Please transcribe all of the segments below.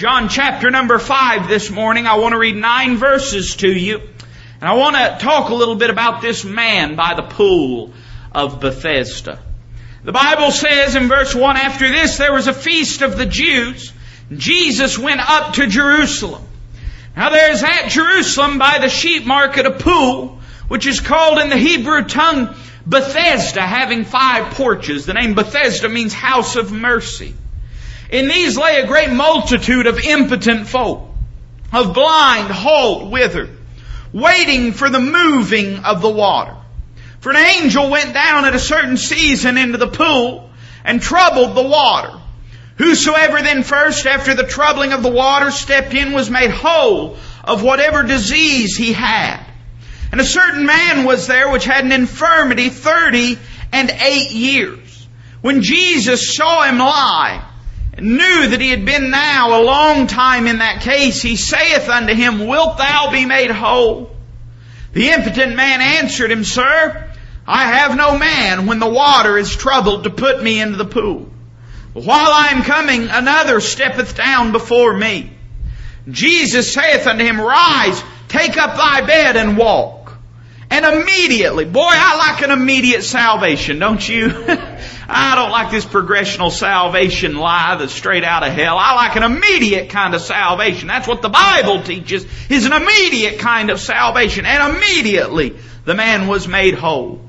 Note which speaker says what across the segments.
Speaker 1: John chapter number 5 this morning. I want to read nine verses to you. And I want to talk a little bit about this man by the pool of Bethesda. The Bible says in verse 1, after this there was a feast of the Jews. Jesus went up to Jerusalem. Now there's at Jerusalem by the sheep market a pool, which is called in the Hebrew tongue Bethesda, having five porches. The name Bethesda means house of mercy. In these lay a great multitude of impotent folk, of blind, halt, withered, waiting for the moving of the water. For an angel went down at a certain season into the pool and troubled the water. Whosoever then first after the troubling of the water stepped in was made whole of whatever disease he had. And a certain man was there which had an infirmity thirty and eight years. When Jesus saw him lie, knew that he had been now a long time in that case, he saith unto him, Wilt thou be made whole? The impotent man answered him, Sir, I have no man when the water is troubled to put me into the pool. While I am coming, another steppeth down before me. Jesus saith unto him, Rise, take up thy bed and walk. And immediately, boy, I like an immediate salvation, don't you? I don't like this progressional salvation lie that's straight out of hell. I like an immediate kind of salvation. That's what the Bible teaches, is an immediate kind of salvation. And immediately, the man was made whole.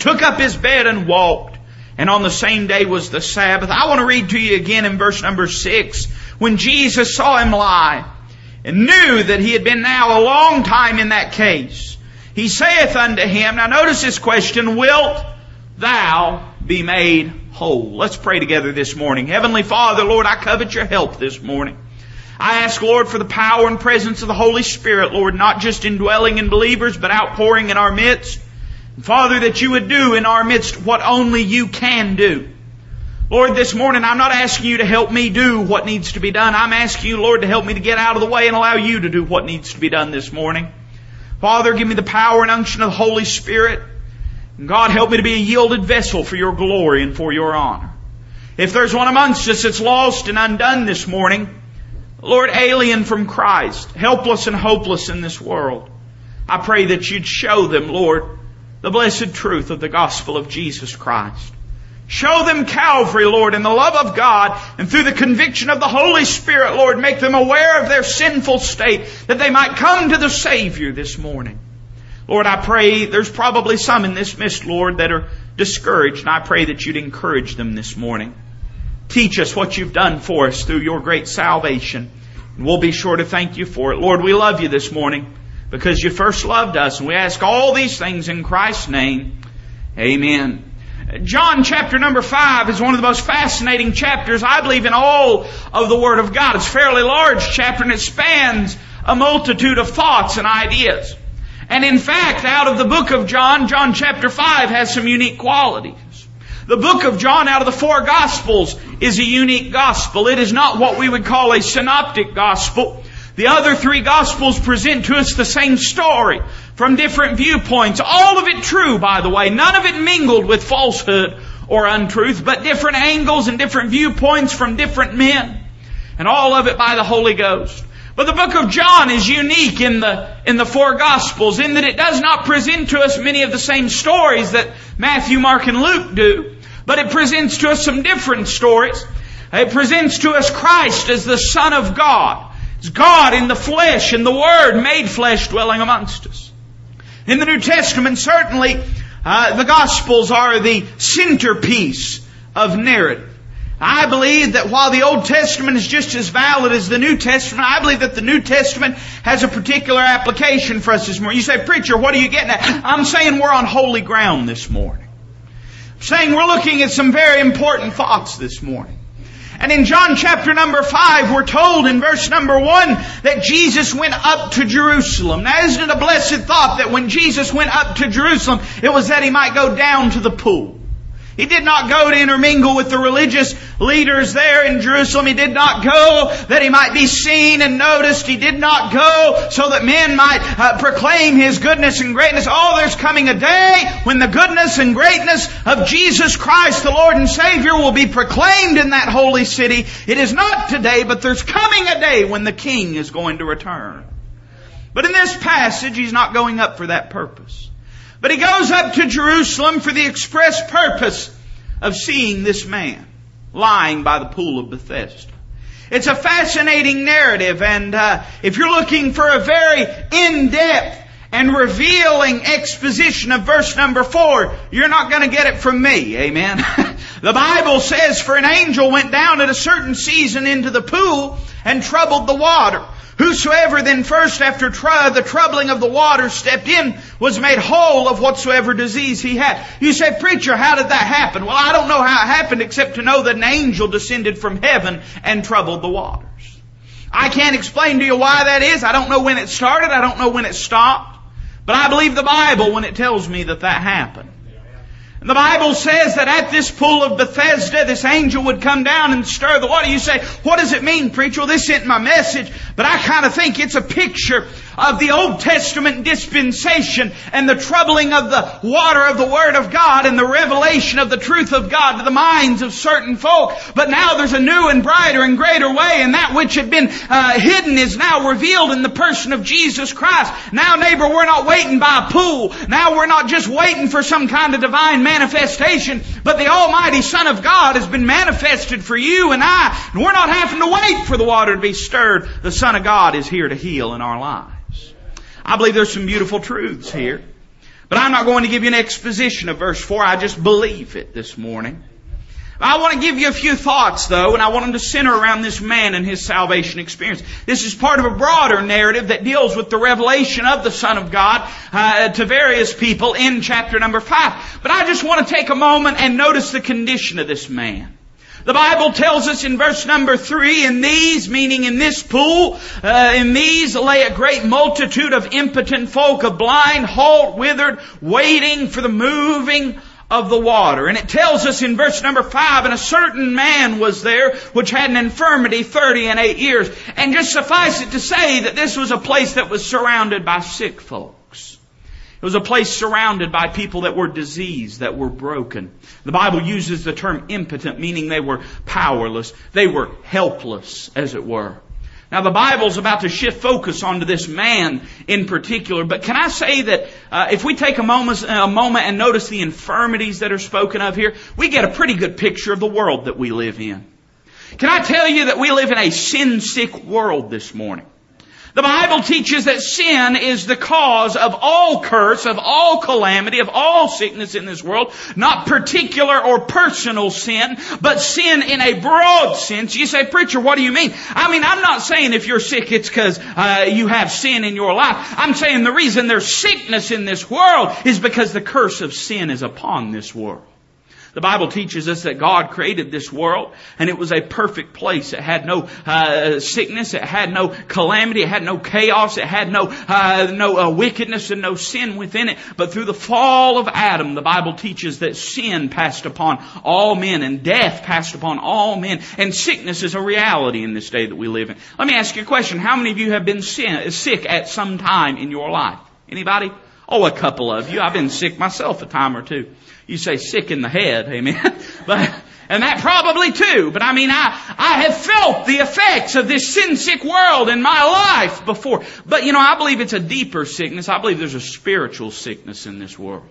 Speaker 1: Took up his bed and walked. And on the same day was the Sabbath. I want to read to you again in verse number six. When Jesus saw him lie and knew that he had been now a long time in that case, he saith unto him, now notice this question, wilt thou be made whole? Let's pray together this morning. Heavenly Father, Lord, I covet your help this morning. I ask, Lord, for the power and presence of the Holy Spirit, Lord, not just indwelling in believers, but outpouring in our midst. Father, that you would do in our midst what only you can do. Lord, this morning I'm not asking you to help me do what needs to be done. I'm asking you, Lord, to help me to get out of the way and allow you to do what needs to be done this morning. Father, give me the power and unction of the Holy Spirit. And God, help me to be a yielded vessel for your glory and for your honor. If there's one amongst us that's lost and undone this morning, Lord, alien from Christ, helpless and hopeless in this world, I pray that you'd show them, Lord, the blessed truth of the gospel of Jesus Christ. Show them Calvary, Lord, in the love of God and through the conviction of the Holy Spirit, Lord, make them aware of their sinful state that they might come to the Savior this morning. Lord, I pray there's probably some in this mist, Lord, that are discouraged and I pray that you'd encourage them this morning. Teach us what you've done for us through your great salvation and we'll be sure to thank you for it. Lord, we love you this morning because you first loved us and we ask all these things in Christ's name. Amen. John chapter number five is one of the most fascinating chapters, I believe, in all of the Word of God. It's a fairly large chapter and it spans a multitude of thoughts and ideas. And in fact, out of the book of John, John chapter 5 has some unique qualities. The book of John out of the four gospels is a unique gospel. It is not what we would call a synoptic gospel. The other three gospels present to us the same story from different viewpoints. All of it true, by the way. None of it mingled with falsehood or untruth, but different angles and different viewpoints from different men. And all of it by the Holy Ghost. But the book of John is unique in the, in the four gospels in that it does not present to us many of the same stories that Matthew, Mark, and Luke do, but it presents to us some different stories. It presents to us Christ as the Son of God it's God in the flesh, in the Word made flesh dwelling amongst us. In the New Testament, certainly, uh, the Gospels are the centerpiece of narrative. I believe that while the Old Testament is just as valid as the New Testament, I believe that the New Testament has a particular application for us this morning. You say, preacher, what are you getting at? I'm saying we're on holy ground this morning. I'm saying we're looking at some very important thoughts this morning. And in John chapter number five, we're told in verse number one that Jesus went up to Jerusalem. Now isn't it a blessed thought that when Jesus went up to Jerusalem, it was that he might go down to the pool. He did not go to intermingle with the religious leaders there in Jerusalem. He did not go that he might be seen and noticed. He did not go so that men might uh, proclaim his goodness and greatness. Oh, there's coming a day when the goodness and greatness of Jesus Christ, the Lord and Savior, will be proclaimed in that holy city. It is not today, but there's coming a day when the King is going to return. But in this passage, he's not going up for that purpose. But he goes up to Jerusalem for the express purpose of seeing this man lying by the pool of Bethesda. It's a fascinating narrative, and uh, if you're looking for a very in-depth and revealing exposition of verse number four, you're not going to get it from me. Amen. the Bible says, for an angel went down at a certain season into the pool and troubled the water. Whosoever then first after tr- the troubling of the water stepped in was made whole of whatsoever disease he had. You say, preacher, how did that happen? Well, I don't know how it happened except to know that an angel descended from heaven and troubled the waters. I can't explain to you why that is. I don't know when it started. I don't know when it stopped. But I believe the Bible when it tells me that that happened. And the Bible says that at this pool of Bethesda, this angel would come down and stir the water. You say, what does it mean, preacher? Well, this isn't my message, but I kind of think it's a picture of the Old Testament dispensation and the troubling of the water of the Word of God and the revelation of the truth of God to the minds of certain folk. But now there's a new and brighter and greater way and that which had been uh, hidden is now revealed in the person of Jesus Christ. Now neighbor, we're not waiting by a pool. Now we're not just waiting for some kind of divine manifestation, but the Almighty Son of God has been manifested for you and I. And we're not having to wait for the water to be stirred. The Son of God is here to heal in our lives. I believe there's some beautiful truths here. But I'm not going to give you an exposition of verse 4. I just believe it this morning. I want to give you a few thoughts though, and I want them to center around this man and his salvation experience. This is part of a broader narrative that deals with the revelation of the Son of God uh, to various people in chapter number 5. But I just want to take a moment and notice the condition of this man. The Bible tells us in verse number three, in these, meaning in this pool, uh, in these lay a great multitude of impotent folk, of blind, halt, withered, waiting for the moving of the water. And it tells us in verse number five, and a certain man was there which had an infirmity thirty and eight years. And just suffice it to say that this was a place that was surrounded by sick folks. It was a place surrounded by people that were diseased, that were broken. The Bible uses the term impotent, meaning they were powerless. They were helpless, as it were. Now the Bible's about to shift focus onto this man in particular, but can I say that uh, if we take a moment, a moment and notice the infirmities that are spoken of here, we get a pretty good picture of the world that we live in. Can I tell you that we live in a sin-sick world this morning? The Bible teaches that sin is the cause of all curse, of all calamity, of all sickness in this world. Not particular or personal sin, but sin in a broad sense. You say, preacher, what do you mean? I mean, I'm not saying if you're sick it's because uh, you have sin in your life. I'm saying the reason there's sickness in this world is because the curse of sin is upon this world. The Bible teaches us that God created this world and it was a perfect place. It had no uh, sickness, it had no calamity, it had no chaos, it had no uh, no uh, wickedness and no sin within it. But through the fall of Adam, the Bible teaches that sin passed upon all men and death passed upon all men and sickness is a reality in this day that we live in. Let me ask you a question. How many of you have been sin, sick at some time in your life? Anybody? Oh, a couple of you. I've been sick myself a time or two. You say sick in the head, amen. but, and that probably too. But I mean, I, I have felt the effects of this sin sick world in my life before. But you know, I believe it's a deeper sickness. I believe there's a spiritual sickness in this world.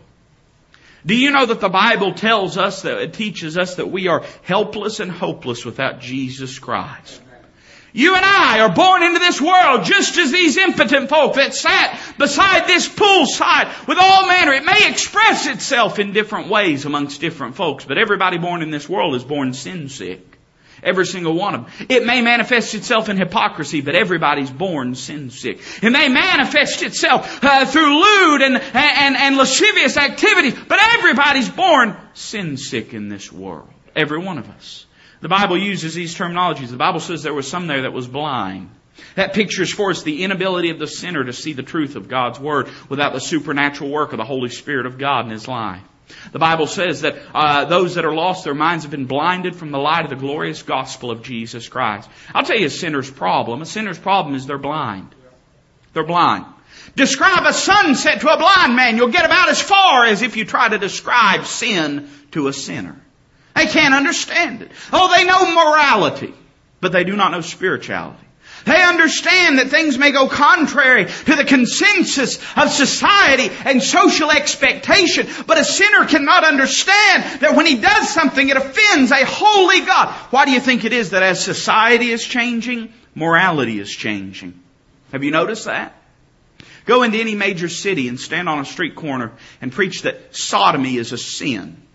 Speaker 1: Do you know that the Bible tells us that it teaches us that we are helpless and hopeless without Jesus Christ? You and I are born into this world just as these impotent folk that sat beside this poolside with all manner. It may express itself in different ways amongst different folks, but everybody born in this world is born sin sick. Every single one of them. It may manifest itself in hypocrisy, but everybody's born sin sick. It may manifest itself uh, through lewd and, and, and lascivious activity, but everybody's born sin sick in this world. Every one of us. The Bible uses these terminologies. The Bible says there was some there that was blind. That pictures for us the inability of the sinner to see the truth of God's Word without the supernatural work of the Holy Spirit of God in his life. The Bible says that uh, those that are lost, their minds have been blinded from the light of the glorious gospel of Jesus Christ. I'll tell you a sinner's problem. A sinner's problem is they're blind. They're blind. Describe a sunset to a blind man. You'll get about as far as if you try to describe sin to a sinner. They can't understand it. Oh, they know morality, but they do not know spirituality. They understand that things may go contrary to the consensus of society and social expectation, but a sinner cannot understand that when he does something, it offends a holy God. Why do you think it is that as society is changing, morality is changing? Have you noticed that? Go into any major city and stand on a street corner and preach that sodomy is a sin.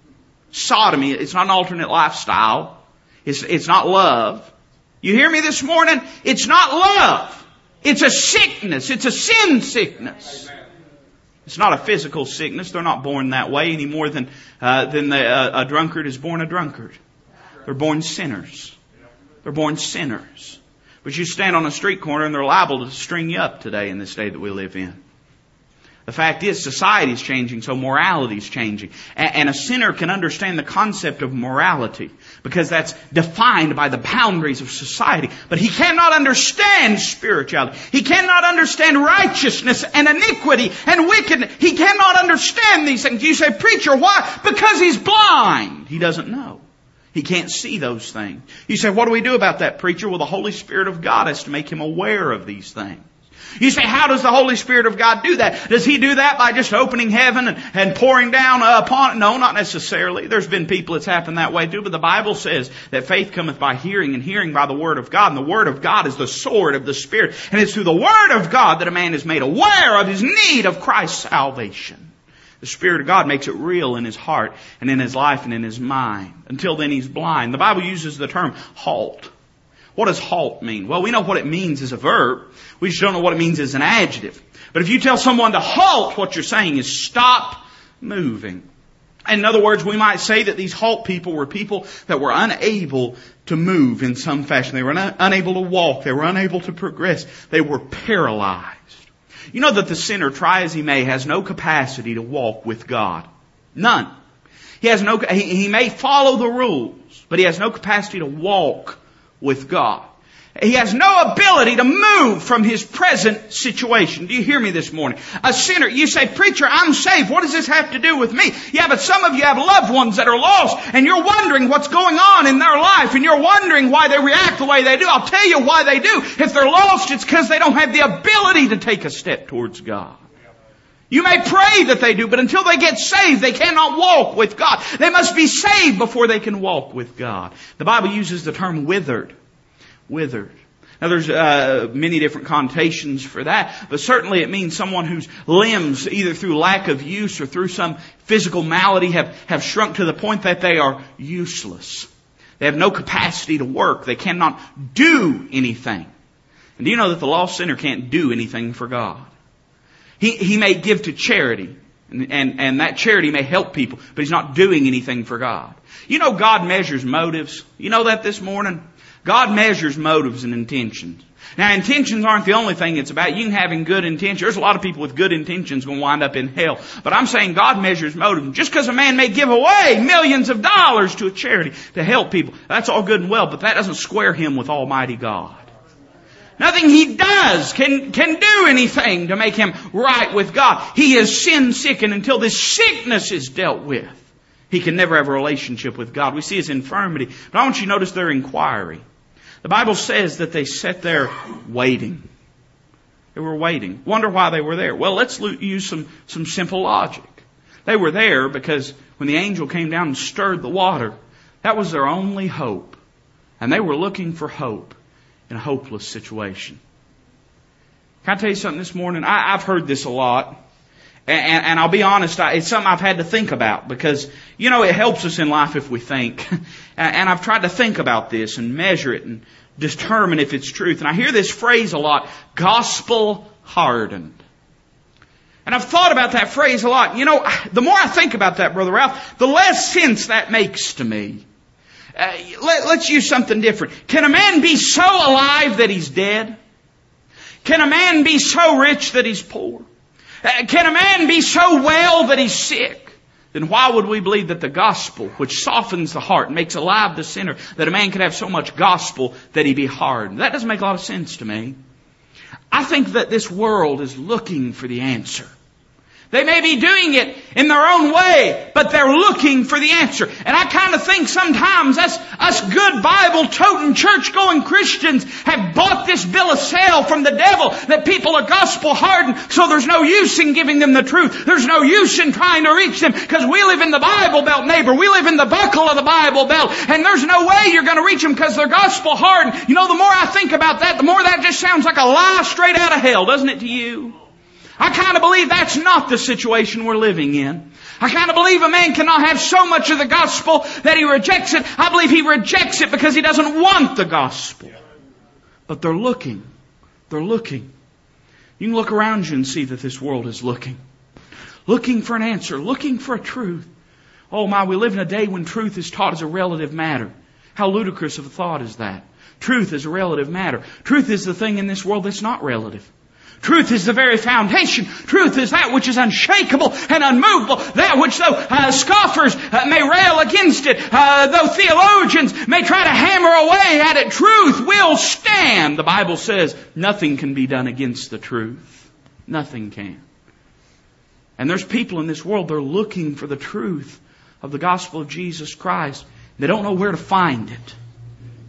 Speaker 1: Sodomy, it's not an alternate lifestyle. It's, it's not love. You hear me this morning? It's not love. It's a sickness. It's a sin sickness. It's not a physical sickness. They're not born that way any more than, uh, than the, uh, a drunkard is born a drunkard. They're born sinners. They're born sinners. But you stand on a street corner and they're liable to string you up today in this day that we live in. The fact is, society is changing, so morality is changing. And a sinner can understand the concept of morality because that's defined by the boundaries of society. But he cannot understand spirituality. He cannot understand righteousness and iniquity and wickedness. He cannot understand these things. You say, preacher, why? Because he's blind. He doesn't know. He can't see those things. You say, what do we do about that, preacher? Well, the Holy Spirit of God has to make him aware of these things. You say, how does the Holy Spirit of God do that? Does He do that by just opening heaven and, and pouring down upon it? No, not necessarily. There's been people it's happened that way too, but the Bible says that faith cometh by hearing and hearing by the Word of God. And the Word of God is the sword of the Spirit. And it's through the Word of God that a man is made aware of his need of Christ's salvation. The Spirit of God makes it real in his heart and in his life and in his mind. Until then he's blind. The Bible uses the term halt. What does halt mean? Well, we know what it means as a verb. We just don't know what it means as an adjective. But if you tell someone to halt, what you're saying is stop moving. In other words, we might say that these halt people were people that were unable to move in some fashion. They were un- unable to walk. They were unable to progress. They were paralyzed. You know that the sinner, try as he may, has no capacity to walk with God. None. He has no, he, he may follow the rules, but he has no capacity to walk with God. He has no ability to move from his present situation. Do you hear me this morning? A sinner, you say, preacher, I'm saved. What does this have to do with me? Yeah, but some of you have loved ones that are lost and you're wondering what's going on in their life and you're wondering why they react the way they do. I'll tell you why they do. If they're lost, it's because they don't have the ability to take a step towards God. You may pray that they do, but until they get saved, they cannot walk with God. They must be saved before they can walk with God. The Bible uses the term withered withered. Now there's uh, many different connotations for that, but certainly it means someone whose limbs, either through lack of use or through some physical malady, have, have shrunk to the point that they are useless. They have no capacity to work. They cannot do anything. And do you know that the lost sinner can't do anything for God? He, he may give to charity, and, and, and that charity may help people, but he's not doing anything for God. You know God measures motives. You know that this morning? God measures motives and intentions. Now intentions aren't the only thing it's about. You can have good intentions. There's a lot of people with good intentions going to wind up in hell. But I'm saying God measures motives. Just because a man may give away millions of dollars to a charity to help people, that's all good and well, but that doesn't square him with Almighty God. Nothing he does can, can do anything to make him right with God. He is sin sick and until this sickness is dealt with, he can never have a relationship with God. We see his infirmity. But I want you to notice their inquiry. The Bible says that they sat there waiting. They were waiting. Wonder why they were there. Well, let's use some, some simple logic. They were there because when the angel came down and stirred the water, that was their only hope. And they were looking for hope in a hopeless situation. Can I tell you something this morning? I, have heard this a lot. And, and, I'll be honest, it's something I've had to think about because, you know, it helps us in life if we think. and I've tried to think about this and measure it and determine if it's truth. And I hear this phrase a lot, gospel hardened. And I've thought about that phrase a lot. You know, the more I think about that, Brother Ralph, the less sense that makes to me. Uh, let, let's use something different. Can a man be so alive that he's dead? Can a man be so rich that he's poor? Uh, can a man be so well that he's sick? then why would we believe that the gospel, which softens the heart, and makes alive the sinner, that a man could have so much gospel that he be hardened? That doesn't make a lot of sense to me. I think that this world is looking for the answer. They may be doing it in their own way, but they're looking for the answer. And I kind of think sometimes us, us good Bible toting church going Christians have bought this bill of sale from the devil that people are gospel hardened, so there's no use in giving them the truth. There's no use in trying to reach them because we live in the Bible Belt neighbor. We live in the buckle of the Bible Belt and there's no way you're going to reach them because they're gospel hardened. You know, the more I think about that, the more that just sounds like a lie straight out of hell, doesn't it to you? I kind of believe that's not the situation we're living in. I kind of believe a man cannot have so much of the gospel that he rejects it. I believe he rejects it because he doesn't want the gospel. But they're looking. They're looking. You can look around you and see that this world is looking. Looking for an answer. Looking for a truth. Oh my, we live in a day when truth is taught as a relative matter. How ludicrous of a thought is that? Truth is a relative matter. Truth is the thing in this world that's not relative. Truth is the very foundation. Truth is that which is unshakable and unmovable. That which though uh, scoffers uh, may rail against it, uh, though theologians may try to hammer away at it, truth will stand. The Bible says nothing can be done against the truth. Nothing can. And there's people in this world, they're looking for the truth of the gospel of Jesus Christ. They don't know where to find it.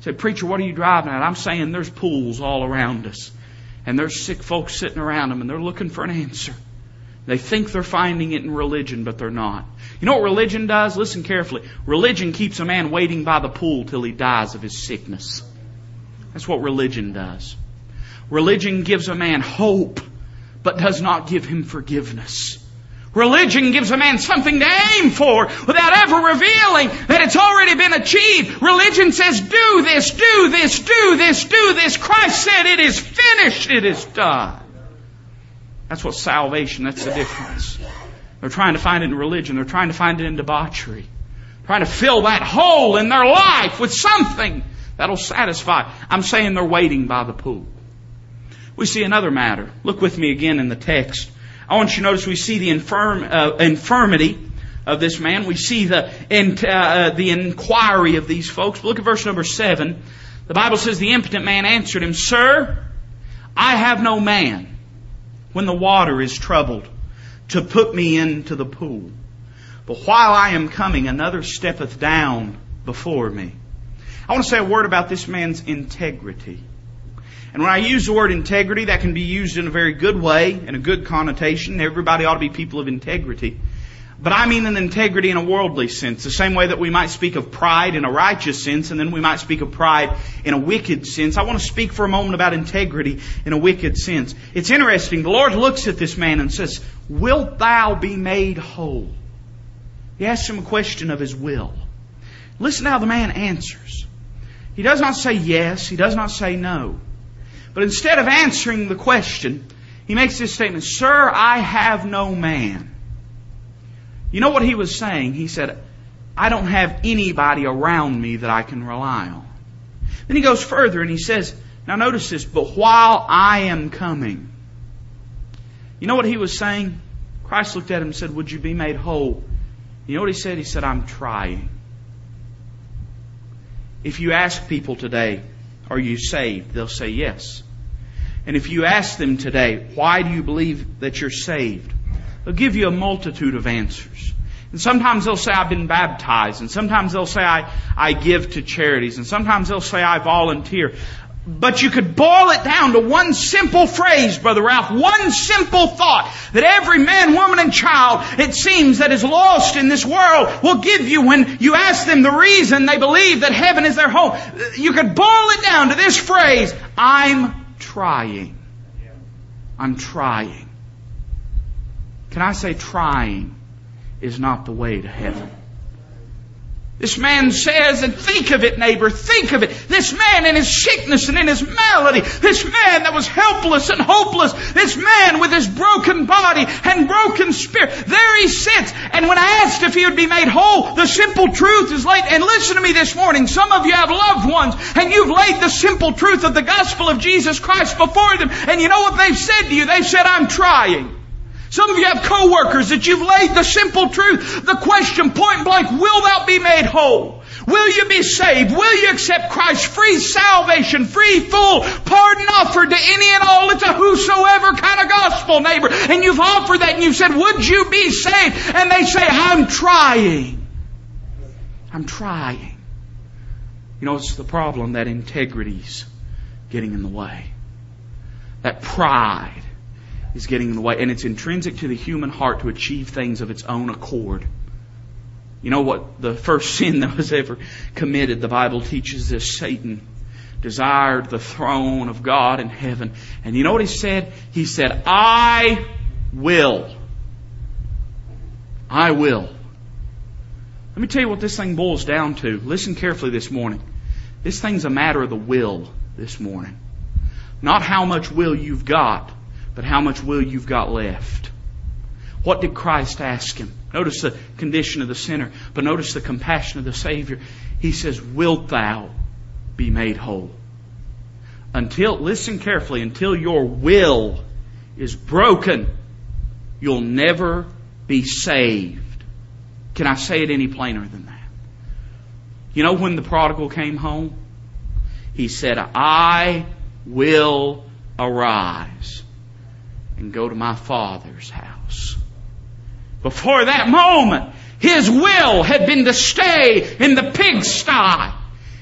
Speaker 1: Say, preacher, what are you driving at? I'm saying there's pools all around us. And there's sick folks sitting around them and they're looking for an answer. They think they're finding it in religion, but they're not. You know what religion does? Listen carefully. Religion keeps a man waiting by the pool till he dies of his sickness. That's what religion does. Religion gives a man hope, but does not give him forgiveness. Religion gives a man something to aim for without ever revealing that it's already been achieved. Religion says, do this, do this, do this, do this. Christ said, it is finished, it is done. That's what salvation, that's the difference. They're trying to find it in religion. They're trying to find it in debauchery. Trying to fill that hole in their life with something that'll satisfy. I'm saying they're waiting by the pool. We see another matter. Look with me again in the text. I want you to notice we see the infirm, uh, infirmity of this man. We see the, in, uh, the inquiry of these folks. Look at verse number seven. The Bible says, The impotent man answered him, Sir, I have no man when the water is troubled to put me into the pool. But while I am coming, another steppeth down before me. I want to say a word about this man's integrity. And when I use the word integrity, that can be used in a very good way, in a good connotation. Everybody ought to be people of integrity. But I mean an integrity in a worldly sense, the same way that we might speak of pride in a righteous sense, and then we might speak of pride in a wicked sense. I want to speak for a moment about integrity in a wicked sense. It's interesting. The Lord looks at this man and says, Wilt thou be made whole? He asks him a question of his will. Listen how the man answers. He does not say yes, he does not say no. But instead of answering the question, he makes this statement, Sir, I have no man. You know what he was saying? He said, I don't have anybody around me that I can rely on. Then he goes further and he says, now notice this, but while I am coming. You know what he was saying? Christ looked at him and said, Would you be made whole? You know what he said? He said, I'm trying. If you ask people today, are you saved? They'll say yes. And if you ask them today, why do you believe that you're saved? They'll give you a multitude of answers. And sometimes they'll say, I've been baptized. And sometimes they'll say, I, I give to charities. And sometimes they'll say, I volunteer. But you could boil it down to one simple phrase, Brother Ralph, one simple thought that every man, woman, and child, it seems, that is lost in this world will give you when you ask them the reason they believe that heaven is their home. You could boil it down to this phrase, I'm trying. I'm trying. Can I say trying is not the way to heaven? This man says, and think of it, neighbor, think of it. This man in his sickness and in his malady, this man that was helpless and hopeless, this man with his broken body and broken spirit, there he sits. And when I asked if he would be made whole, the simple truth is laid, and listen to me this morning, some of you have loved ones, and you've laid the simple truth of the gospel of Jesus Christ before them, and you know what they've said to you? They've said, I'm trying. Some of you have coworkers that you've laid the simple truth, the question point blank, will thou be made whole? Will you be saved? Will you accept Christ? Free salvation, free full pardon offered to any and all. It's a whosoever kind of gospel, neighbor. And you've offered that and you've said, would you be saved? And they say, I'm trying. I'm trying. You know, it's the problem that integrity's getting in the way. That pride is getting in the way. And it's intrinsic to the human heart to achieve things of its own accord. You know what the first sin that was ever committed, the Bible teaches this Satan desired the throne of God in heaven. And you know what he said? He said, I will. I will. Let me tell you what this thing boils down to. Listen carefully this morning. This thing's a matter of the will this morning. Not how much will you've got, but how much will you've got left. What did Christ ask him? Notice the condition of the sinner, but notice the compassion of the Savior. He says, Wilt thou be made whole? Until, listen carefully, until your will is broken, you'll never be saved. Can I say it any plainer than that? You know when the prodigal came home? He said, I will arise and go to my father's house. Before that moment, his will had been to stay in the pigsty.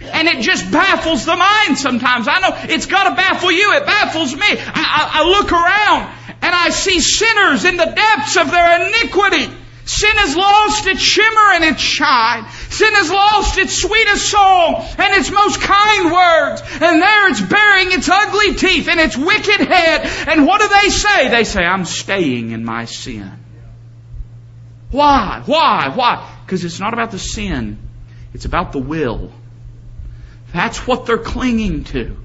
Speaker 1: And it just baffles the mind sometimes. I know it's got to baffle you. It baffles me. I, I, I look around and I see sinners in the depths of their iniquity. Sin has lost its shimmer and its shine. Sin has lost its sweetest song and its most kind words. And there it's bearing its ugly teeth and its wicked head. And what do they say? They say, I'm staying in my sin. Why? Why? Why? Because it's not about the sin. It's about the will. That's what they're clinging to.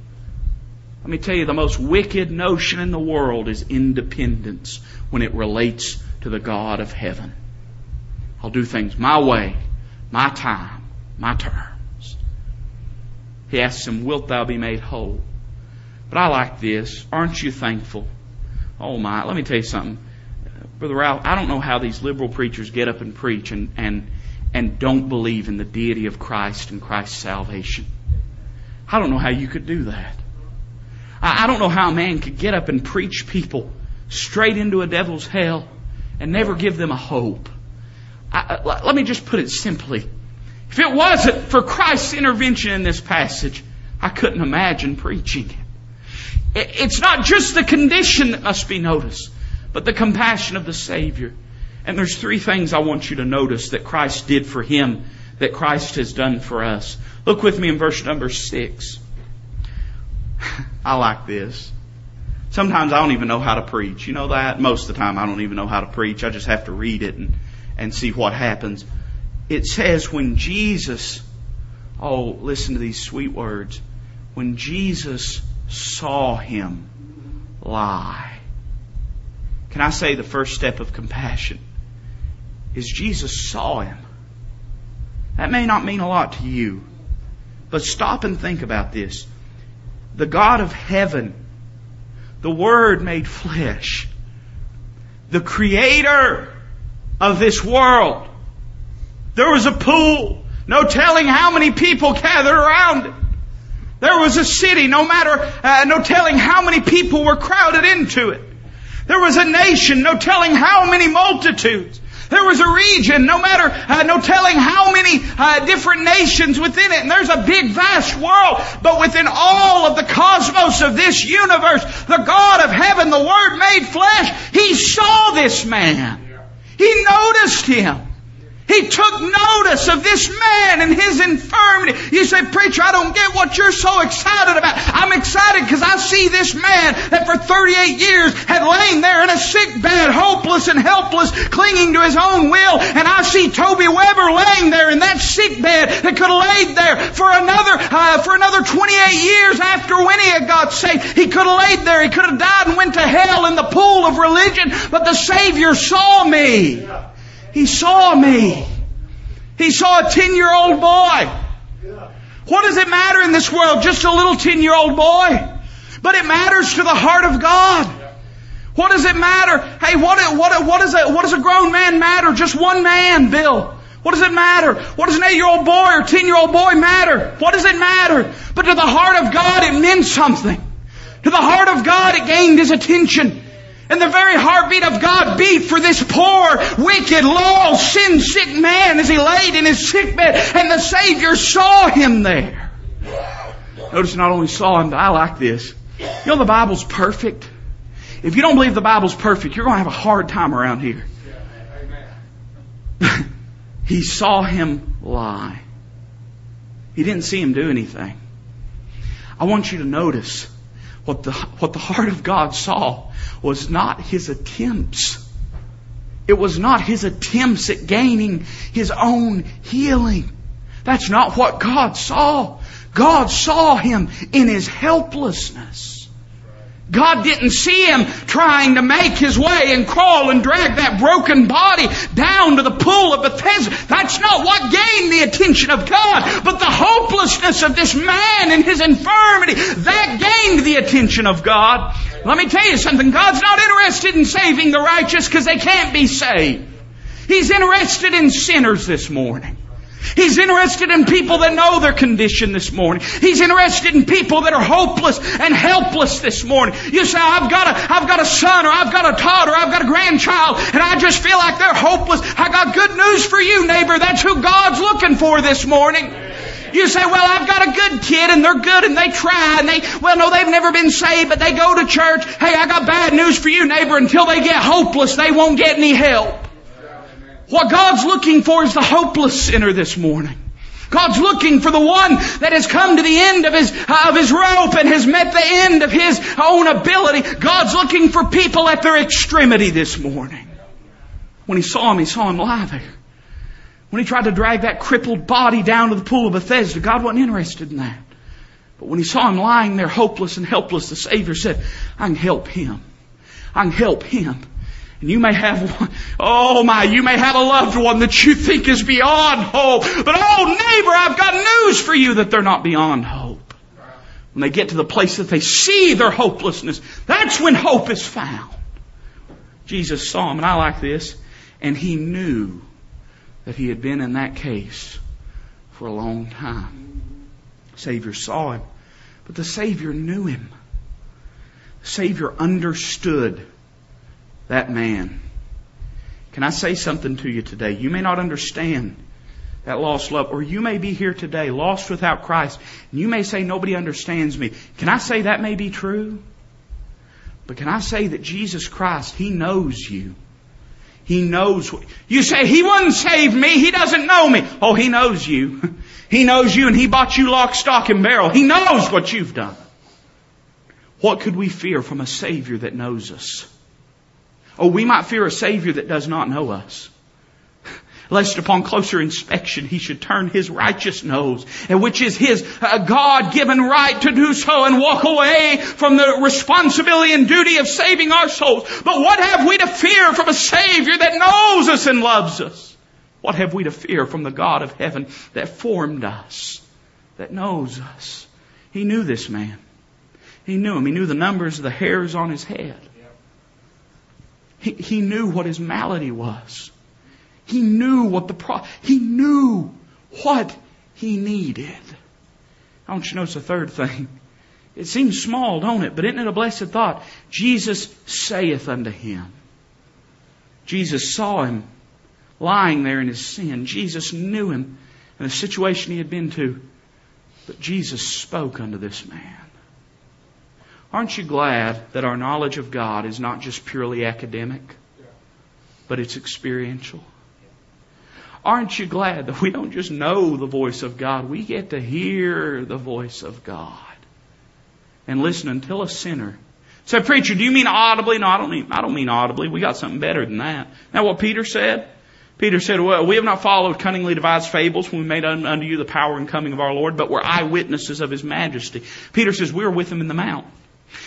Speaker 1: Let me tell you, the most wicked notion in the world is independence when it relates to the God of heaven. I'll do things my way, my time, my terms. He asks him, Wilt thou be made whole? But I like this. Aren't you thankful? Oh my, let me tell you something. Brother Ralph, I don't know how these liberal preachers get up and preach and, and, and don't believe in the deity of Christ and Christ's salvation. I don't know how you could do that. I, I don't know how a man could get up and preach people straight into a devil's hell and never give them a hope. I, let me just put it simply. If it wasn't for Christ's intervention in this passage, I couldn't imagine preaching it. It's not just the condition that must be noticed, but the compassion of the Savior. And there's three things I want you to notice that Christ did for him, that Christ has done for us. Look with me in verse number six. I like this. Sometimes I don't even know how to preach. You know that? Most of the time I don't even know how to preach. I just have to read it and and see what happens. It says when Jesus, oh, listen to these sweet words. When Jesus saw him lie. Can I say the first step of compassion is Jesus saw him. That may not mean a lot to you, but stop and think about this. The God of heaven, the Word made flesh, the Creator of this world. There was a pool. No telling how many people gathered around it. There was a city, no matter, uh, no telling how many people were crowded into it. There was a nation, no telling how many multitudes. There was a region, no matter, uh, no telling how many uh, different nations within it. And there's a big, vast world. But within all of the cosmos of this universe, the God of heaven, the Word made flesh, He saw this man. He noticed him. He took notice of this man and his infirmity. You say, preacher, I don't get what you're so excited about. I'm excited because I see this man that for 38 years had lain there in a sick bed, hopeless and helpless, clinging to his own will. And I see Toby Weber laying there in that sick bed that could have laid there for another, uh, for another 28 years after when he had got saved. He could have laid there. He could have died and went to hell in the pool of religion. But the Savior saw me. He saw me. He saw a 10 year old boy. What does it matter in this world? Just a little 10 year old boy. But it matters to the heart of God. What does it matter? Hey, what, what, what, is a, what does a grown man matter? Just one man, Bill. What does it matter? What does an eight-year-old boy or ten-year-old boy matter? What does it matter? But to the heart of God, it meant something. To the heart of God, it gained his attention. And the very heartbeat of God beat for this poor, wicked, lost, sin sick man as he laid in his sickbed. and the Savior saw him there. Notice not only saw him, but I like this. You know the Bible's perfect. If you don't believe the Bible's perfect, you're going to have a hard time around here. he saw him lie. He didn't see him do anything. I want you to notice what the, what the heart of God saw was not his attempts. It was not his attempts at gaining his own healing. That's not what God saw. God saw him in his helplessness. God didn't see him trying to make his way and crawl and drag that broken body down to the pool of Bethesda. That's not what gained the attention of God, but the hopelessness of this man and his infirmity. That gained the attention of God. Let me tell you something. God's not interested in saving the righteous because they can't be saved. He's interested in sinners this morning. He's interested in people that know their condition this morning. He's interested in people that are hopeless and helpless this morning. You say, I've got a, I've got a son or I've got a daughter, I've got a grandchild, and I just feel like they're hopeless. I got good news for you, neighbor. That's who God's looking for this morning. You say, well, I've got a good kid and they're good and they try and they, well, no, they've never been saved, but they go to church. Hey, I got bad news for you, neighbor. Until they get hopeless, they won't get any help. What God's looking for is the hopeless sinner this morning. God's looking for the one that has come to the end of his, uh, of his rope and has met the end of his own ability. God's looking for people at their extremity this morning. When he saw him, he saw him lie there. When he tried to drag that crippled body down to the pool of Bethesda, God wasn't interested in that. But when he saw him lying there hopeless and helpless, the Savior said, I can help him. I can help him. And you may have one, oh my, you may have a loved one that you think is beyond hope. But oh neighbor, I've got news for you that they're not beyond hope. When they get to the place that they see their hopelessness, that's when hope is found. Jesus saw him, and I like this, and he knew that he had been in that case for a long time. The Savior saw him, but the Savior knew him. The Savior understood that man. Can I say something to you today? You may not understand that lost love, or you may be here today lost without Christ, and you may say nobody understands me. Can I say that may be true? But can I say that Jesus Christ, He knows you. He knows what, you say, He wouldn't save me, He doesn't know me. Oh, He knows you. He knows you and He bought you lock, stock, and barrel. He knows what you've done. What could we fear from a Savior that knows us? Oh, we might fear a Savior that does not know us. Lest upon closer inspection he should turn his righteous nose, and which is his God-given right to do so and walk away from the responsibility and duty of saving our souls. But what have we to fear from a Savior that knows us and loves us? What have we to fear from the God of heaven that formed us, that knows us? He knew this man. He knew him. He knew the numbers of the hairs on his head. He, he knew what his malady was. He knew what the pro- he knew what he needed. I want you to notice the third thing. It seems small, don't it? But isn't it a blessed thought? Jesus saith unto him. Jesus saw him lying there in his sin. Jesus knew him and the situation he had been to. But Jesus spoke unto this man. Aren't you glad that our knowledge of God is not just purely academic, but it's experiential? Aren't you glad that we don't just know the voice of God, we get to hear the voice of God and listen until a sinner. Say, preacher, do you mean audibly? No, I don't mean, I don't mean audibly. We got something better than that. Now what Peter said? Peter said, well, we have not followed cunningly devised fables when we made unto you the power and coming of our Lord, but we're eyewitnesses of His majesty. Peter says, we were with Him in the mount.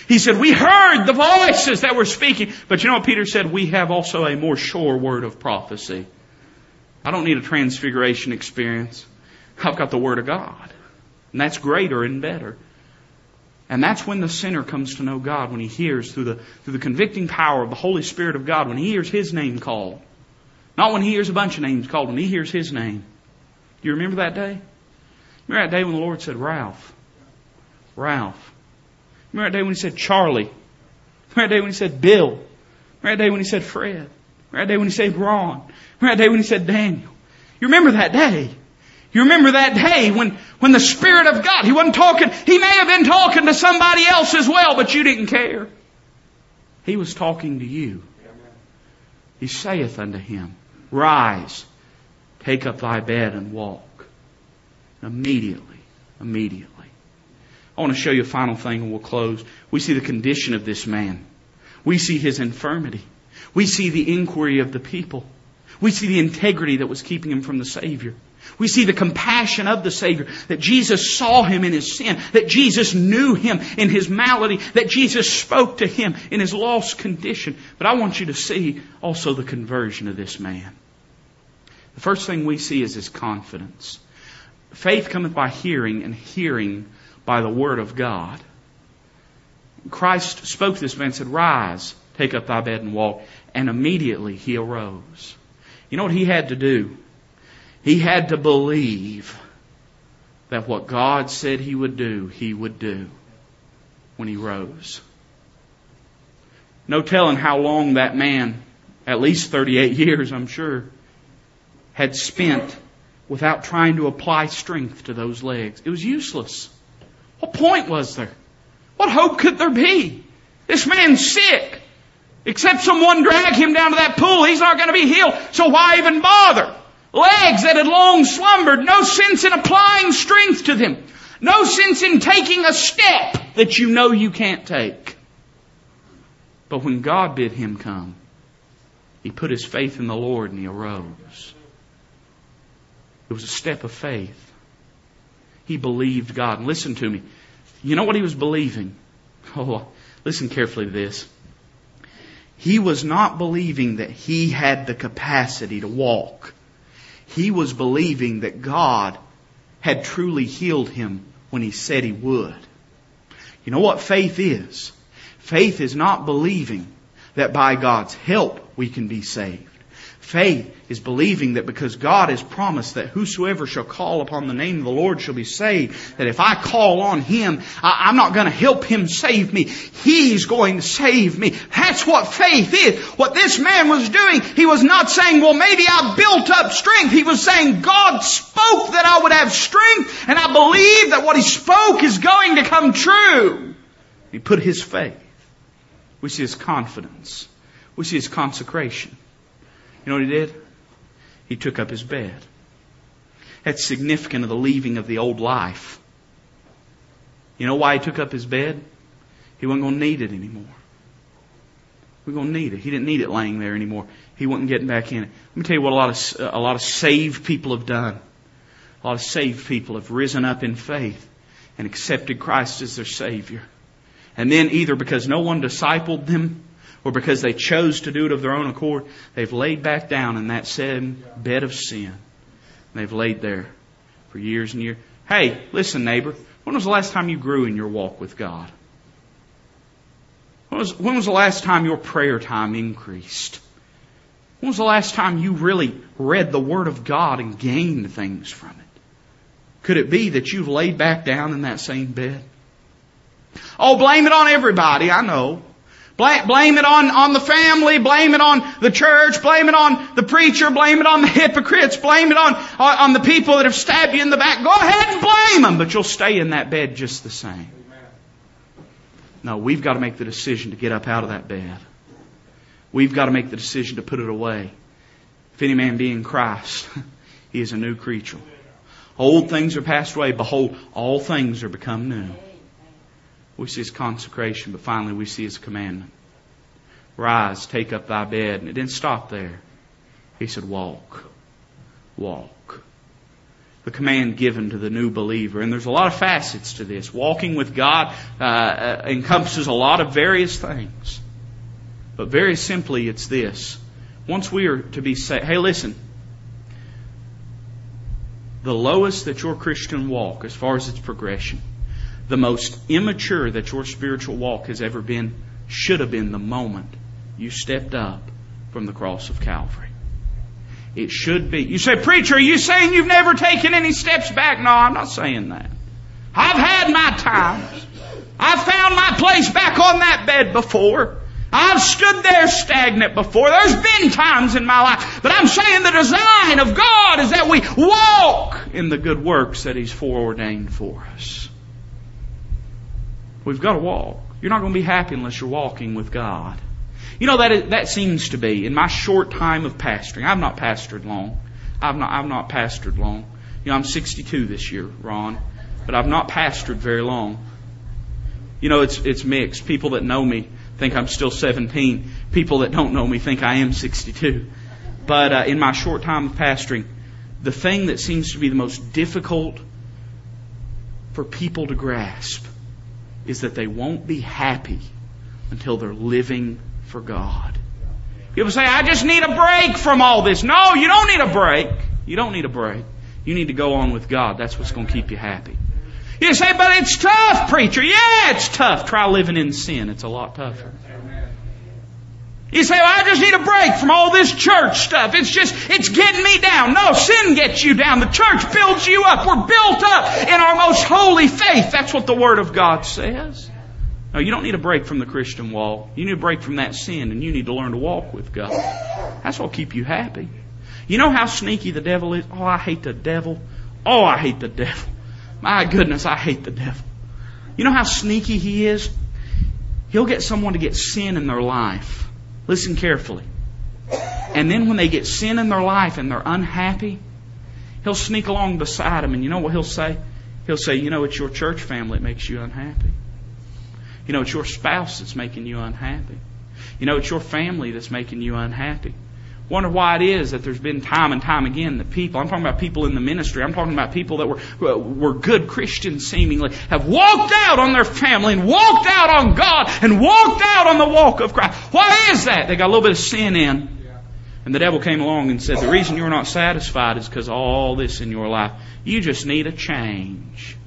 Speaker 1: He said, we heard the voices that were speaking. But you know what Peter said? We have also a more sure word of prophecy. I don't need a transfiguration experience. I've got the Word of God. And that's greater and better. And that's when the sinner comes to know God, when he hears through the, through the convicting power of the Holy Spirit of God, when he hears His name called. Not when he hears a bunch of names called, when he hears His name. Do you remember that day? Remember that day when the Lord said, Ralph? Ralph. Remember that day when He said, Charlie? Remember that day when He said, Bill? Remember that day when He said, Fred? Remember that day when He said, Ron? Remember that day when He said, Daniel? You remember that day? You remember that day when, when the Spirit of God, He wasn't talking, He may have been talking to somebody else as well, but you didn't care. He was talking to you. He saith unto him, Rise, take up thy bed and walk. Immediately, immediately. I want to show you a final thing and we'll close. We see the condition of this man. We see his infirmity. We see the inquiry of the people. We see the integrity that was keeping him from the Savior. We see the compassion of the Savior, that Jesus saw him in his sin, that Jesus knew him in his malady, that Jesus spoke to him in his lost condition. But I want you to see also the conversion of this man. The first thing we see is his confidence. Faith cometh by hearing, and hearing by the Word of God. Christ spoke to this man and said, Rise, take up thy bed and walk. And immediately he arose. You know what he had to do? He had to believe that what God said he would do, he would do when he rose. No telling how long that man, at least 38 years, I'm sure, had spent without trying to apply strength to those legs. It was useless. What point was there? What hope could there be? This man's sick. Except someone drag him down to that pool, he's not going to be healed. So why even bother? Legs that had long slumbered, no sense in applying strength to them. No sense in taking a step that you know you can't take. But when God bid him come, he put his faith in the Lord and he arose. It was a step of faith. He believed God. Listen to me. You know what he was believing? Oh, listen carefully to this. He was not believing that he had the capacity to walk. He was believing that God had truly healed him when he said he would. You know what faith is? Faith is not believing that by God's help we can be saved. Faith is believing that because God has promised that whosoever shall call upon the name of the Lord shall be saved, that if I call on Him, I, am not going to help Him save me. He's going to save me. That's what faith is. What this man was doing, he was not saying, well maybe I built up strength. He was saying, God spoke that I would have strength, and I believe that what He spoke is going to come true. He put his faith. We see his confidence. We see his consecration. You know what he did? He took up his bed. That's significant of the leaving of the old life. You know why he took up his bed? He wasn't going to need it anymore. We're going to need it. He didn't need it laying there anymore. He wasn't getting back in it. Let me tell you what a lot of a lot of saved people have done. A lot of saved people have risen up in faith and accepted Christ as their Savior. And then either because no one discipled them or because they chose to do it of their own accord, they've laid back down in that same bed of sin. They've laid there for years and years. Hey, listen, neighbor. When was the last time you grew in your walk with God? When was, when was the last time your prayer time increased? When was the last time you really read the Word of God and gained things from it? Could it be that you've laid back down in that same bed? Oh, blame it on everybody, I know. Blame it on, on the family, blame it on the church, blame it on the preacher, blame it on the hypocrites, blame it on, uh, on the people that have stabbed you in the back. Go ahead and blame them, but you'll stay in that bed just the same. No, we've got to make the decision to get up out of that bed. We've got to make the decision to put it away. If any man be in Christ, he is a new creature. Old things are passed away. Behold, all things are become new. We see his consecration, but finally we see his commandment. Rise, take up thy bed. And it didn't stop there. He said, walk. Walk. The command given to the new believer. And there's a lot of facets to this. Walking with God uh, uh, encompasses a lot of various things. But very simply, it's this. Once we are to be saved, hey, listen. The lowest that your Christian walk, as far as its progression, the most immature that your spiritual walk has ever been should have been the moment you stepped up from the cross of Calvary. It should be. You say, preacher, are you saying you've never taken any steps back? No, I'm not saying that. I've had my times. I've found my place back on that bed before. I've stood there stagnant before. There's been times in my life. But I'm saying the design of God is that we walk in the good works that He's foreordained for us. We've got to walk. You're not going to be happy unless you're walking with God. You know that that seems to be in my short time of pastoring. I've not pastored long. I've not I've not pastored long. You know I'm 62 this year, Ron, but I've not pastored very long. You know it's it's mixed. People that know me think I'm still 17. People that don't know me think I am 62. But uh, in my short time of pastoring, the thing that seems to be the most difficult for people to grasp is that they won't be happy until they're living for God. People say, I just need a break from all this. No, you don't need a break. You don't need a break. You need to go on with God. That's what's going to keep you happy. You say, but it's tough, preacher. Yeah, it's tough. Try living in sin. It's a lot tougher. You say, well, I just need a break from all this church stuff. It's just, it's getting me down. No, sin gets you down. The church builds you up. We're built up in our most holy faith. That's what the Word of God says. No, you don't need a break from the Christian walk. You need a break from that sin and you need to learn to walk with God. That's what'll keep you happy. You know how sneaky the devil is? Oh, I hate the devil. Oh, I hate the devil. My goodness, I hate the devil. You know how sneaky he is? He'll get someone to get sin in their life. Listen carefully. And then when they get sin in their life and they're unhappy, he'll sneak along beside them and you know what he'll say? He'll say, you know, it's your church family that makes you unhappy. You know, it's your spouse that's making you unhappy. You know, it's your family that's making you unhappy. Wonder why it is that there's been time and time again that people, I'm talking about people in the ministry, I'm talking about people that were, were good Christians seemingly, have walked out on their family and walked out on God and walked out on the walk of Christ. Why is that? They got a little bit of sin in. And the devil came along and said, the reason you're not satisfied is because of all this in your life. You just need a change.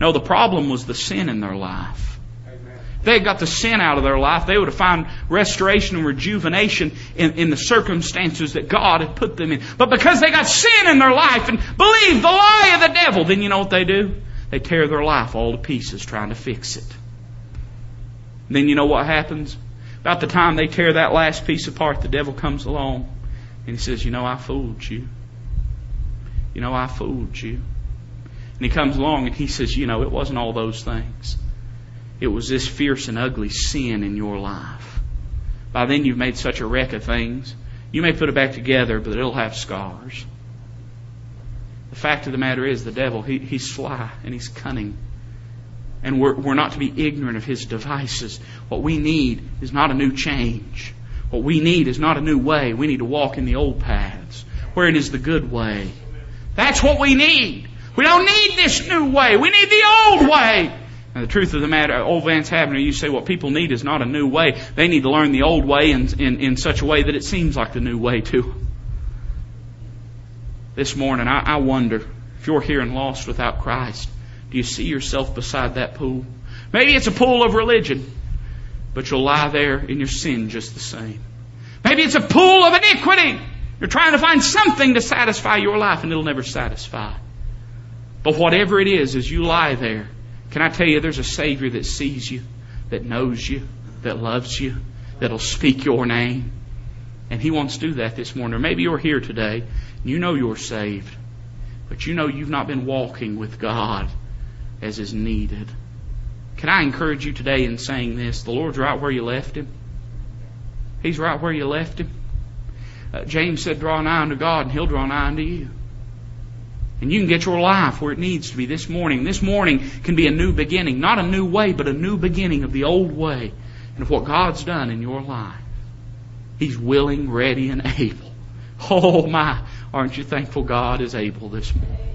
Speaker 1: No, the problem was the sin in their life they had got the sin out of their life, they would have found restoration and rejuvenation in, in the circumstances that God had put them in. But because they got sin in their life and believed the lie of the devil, then you know what they do? They tear their life all to pieces trying to fix it. And then you know what happens? About the time they tear that last piece apart, the devil comes along and he says, You know, I fooled you. You know, I fooled you. And he comes along and he says, You know, it wasn't all those things. It was this fierce and ugly sin in your life. By then you've made such a wreck of things. You may put it back together, but it'll have scars. The fact of the matter is, the devil, he, he's sly and he's cunning. And we're, we're not to be ignorant of his devices. What we need is not a new change. What we need is not a new way. We need to walk in the old paths, wherein is the good way. That's what we need. We don't need this new way. We need the old way. And the truth of the matter, old Vance Havner, you say what people need is not a new way. They need to learn the old way in, in, in such a way that it seems like the new way to This morning, I, I wonder if you're here and lost without Christ, do you see yourself beside that pool? Maybe it's a pool of religion, but you'll lie there in your sin just the same. Maybe it's a pool of iniquity. You're trying to find something to satisfy your life and it'll never satisfy. But whatever it is, as you lie there, can I tell you, there's a Savior that sees you, that knows you, that loves you, that'll speak your name. And He wants to do that this morning. Or maybe you're here today, and you know you're saved, but you know you've not been walking with God as is needed. Can I encourage you today in saying this? The Lord's right where you left Him. He's right where you left Him. Uh, James said, Draw nigh unto God, and He'll draw nigh unto you. And you can get your life where it needs to be this morning. This morning can be a new beginning. Not a new way, but a new beginning of the old way and of what God's done in your life. He's willing, ready, and able. Oh my, aren't you thankful God is able this morning?